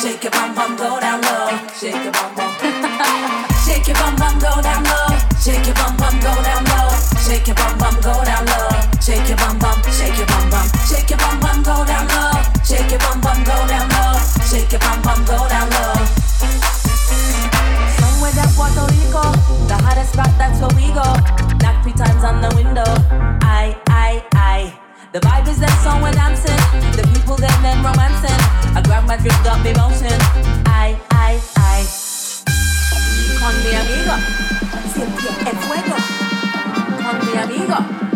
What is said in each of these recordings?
Shake your bum bum, go down low. Shake your bum bum. Shake your bum bum, go down low. Shake your bum bum, go down low. Shake your bum bum, go down low. Shake your bum bum, shake your bum bum. Go down low. Shake your bum bum, go down low. Shake your bum bum, go down low. Somewhere down Puerto Rico, the hottest spot, that's where we go. Knock three times on the window. The vibe is that song we're dancing. The people that them romancing. I grab my drink, got me bouncing. I, I, I. Con mi amigo, siempre es fuego. Con mi amigo.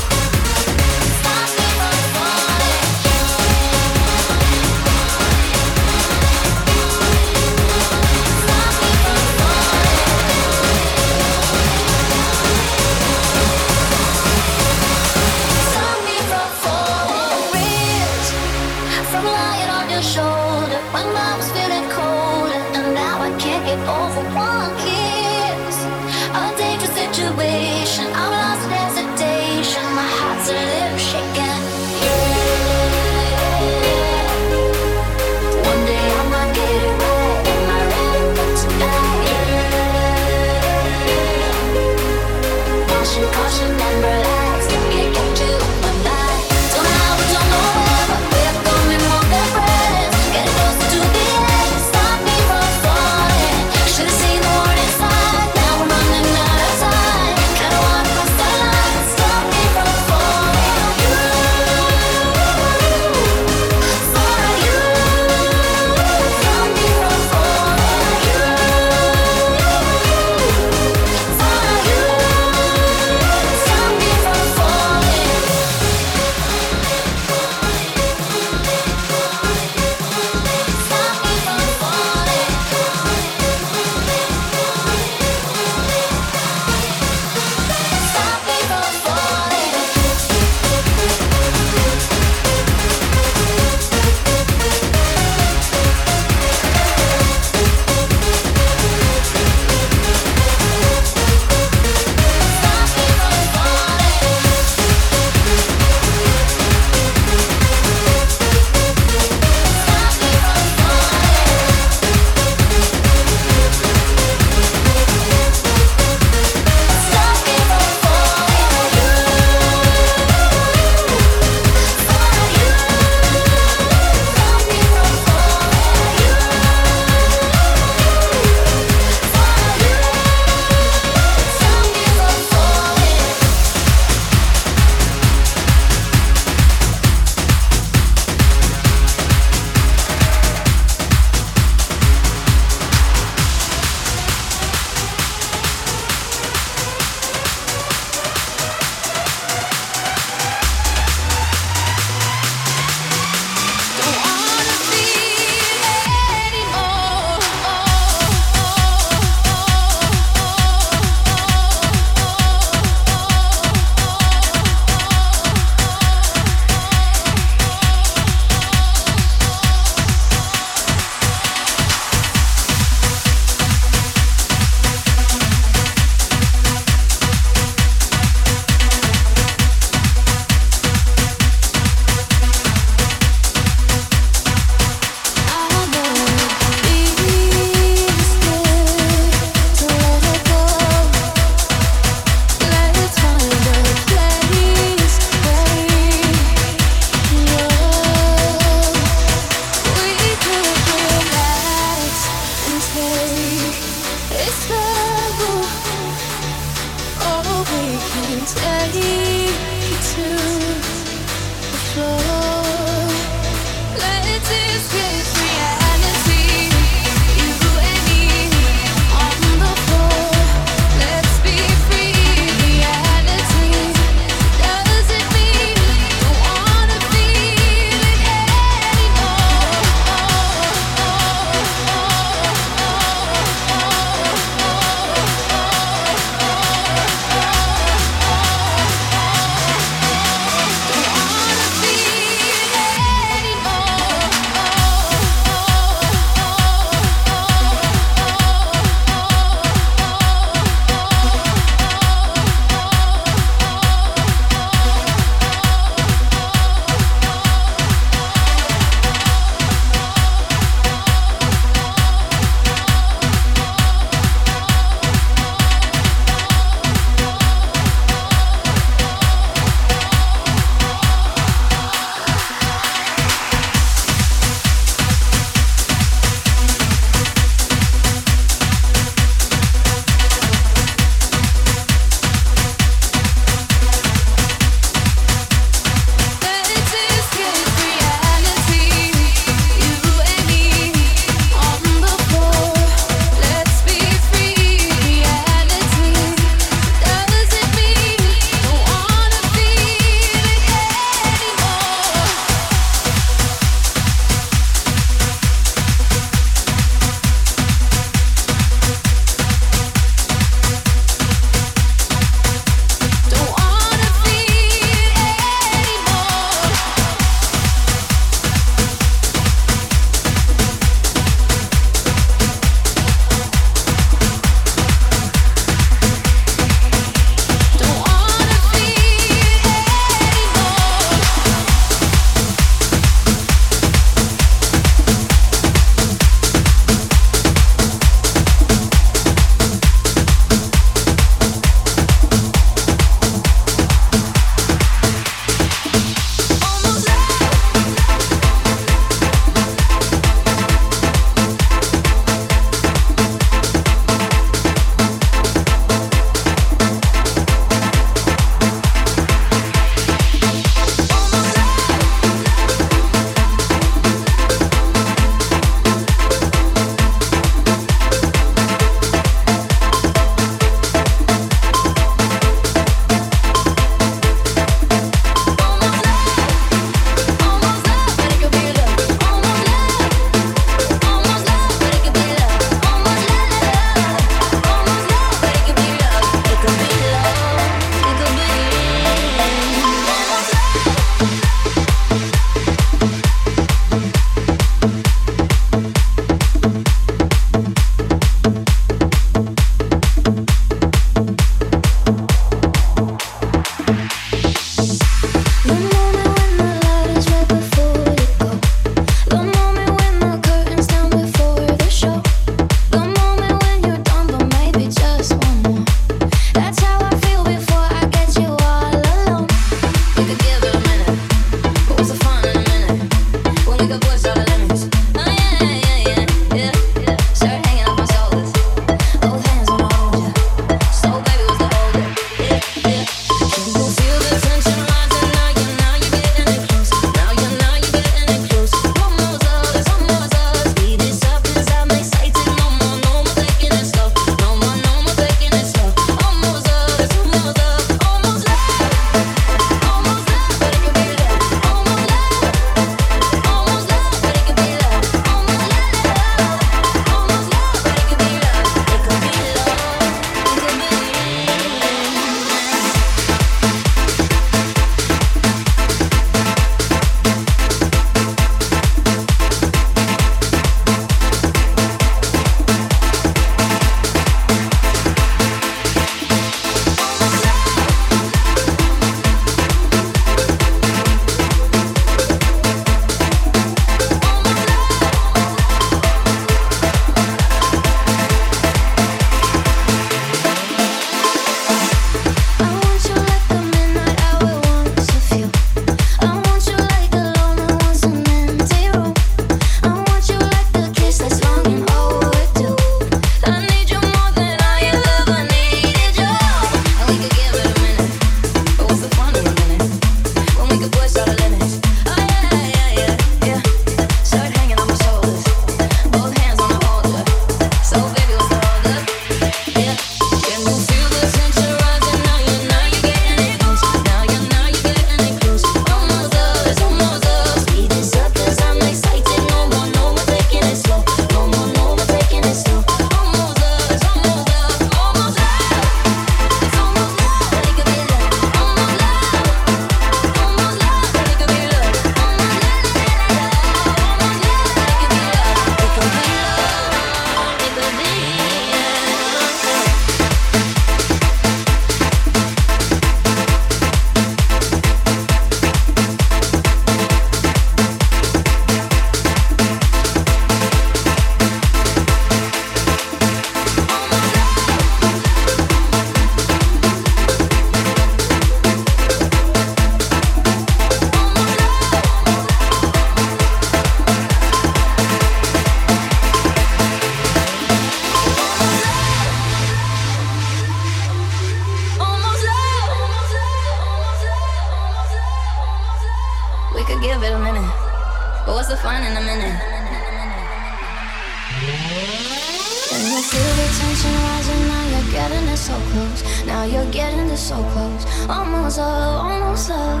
Feel the tension rising? Now you're getting it so close. Now you're getting it so close. Almost love, almost love.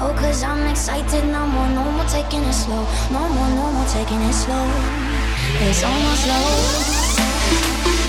Oh, cause I'm excited. No more, no more taking it slow. No more, no more taking it slow. It's almost love.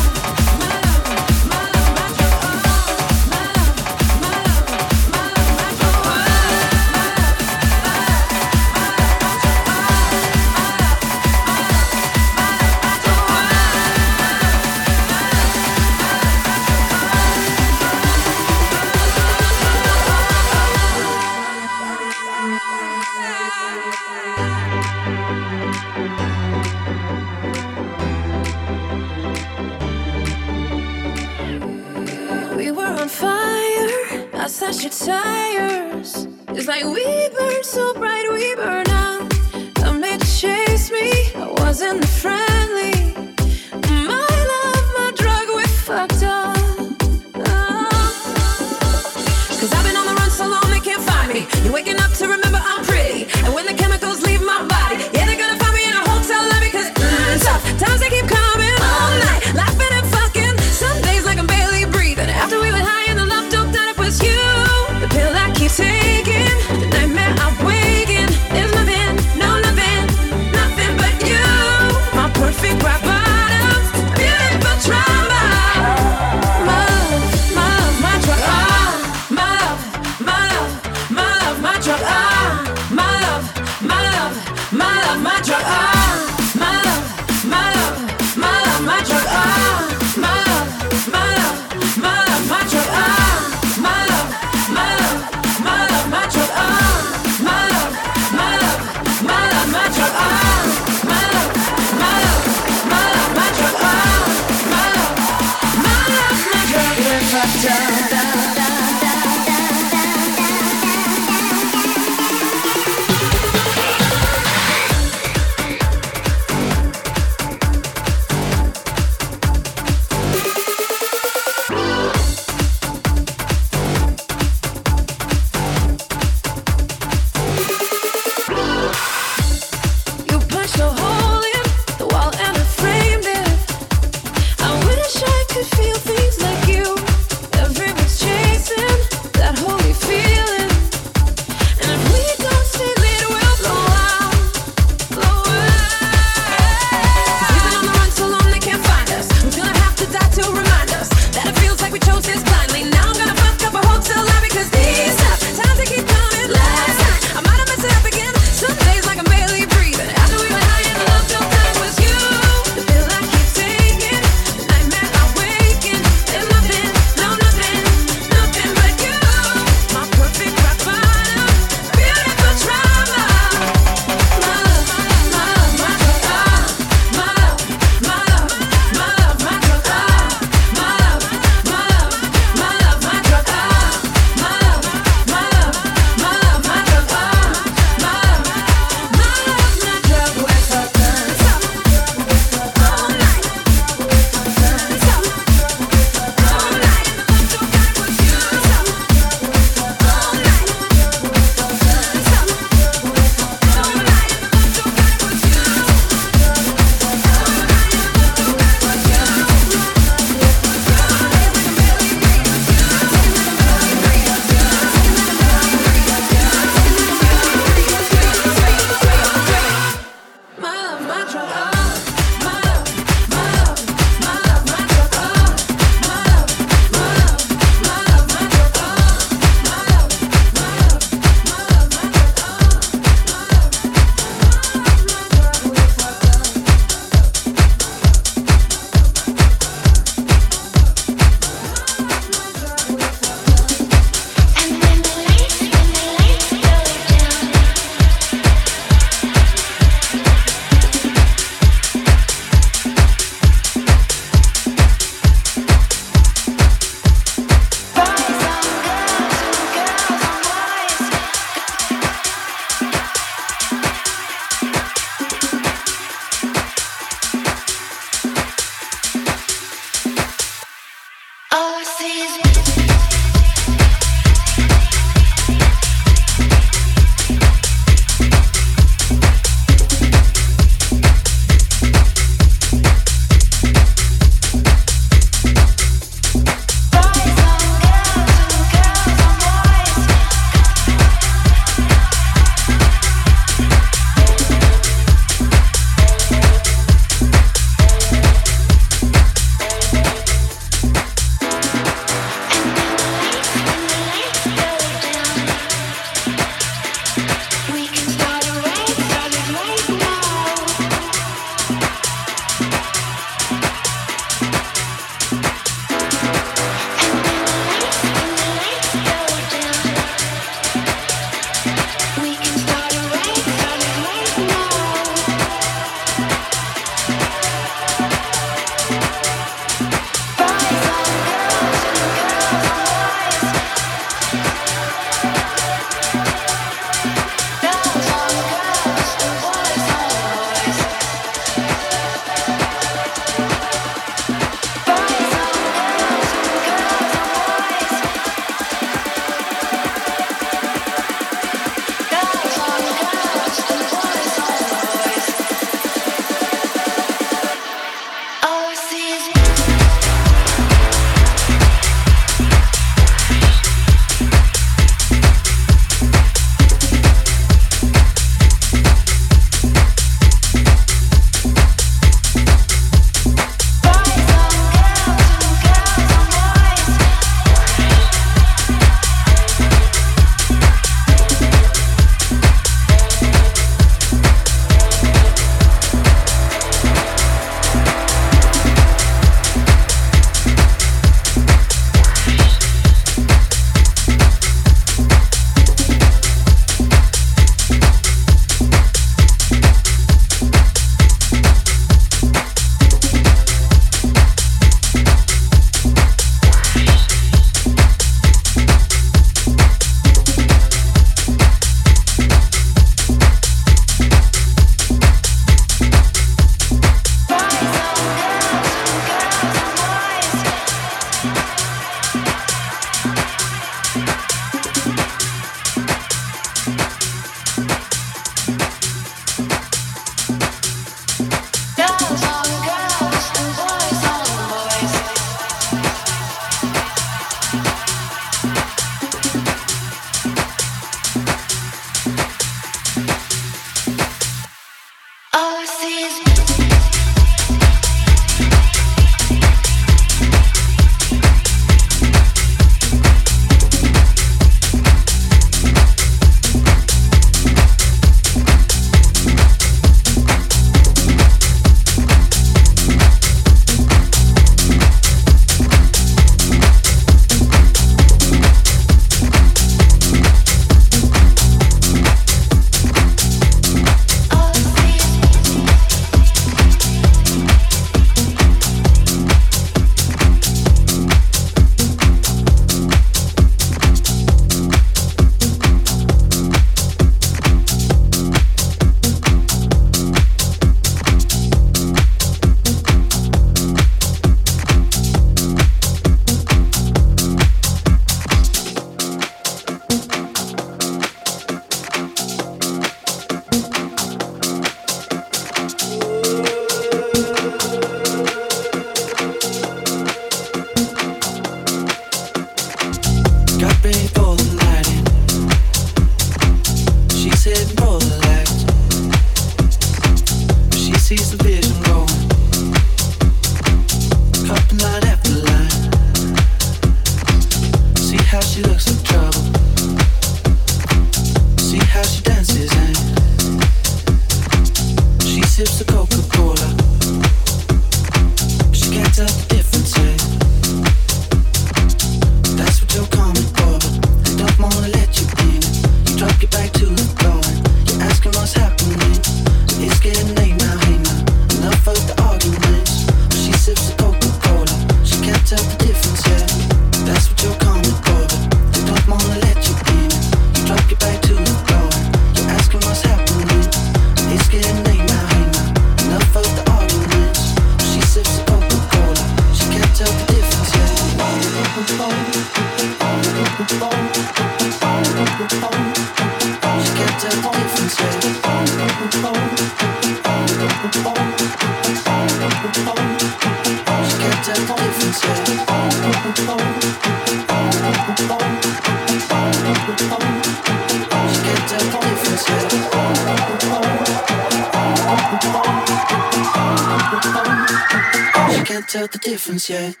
Yet.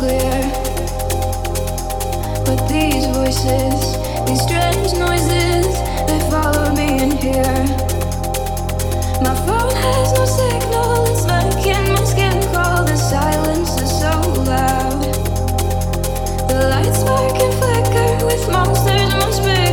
clear. But these voices, these strange noises, they follow me in here. My phone has no signal, it's making my skin crawl. The silence is so loud. The lights spark and flicker with monsters much bigger.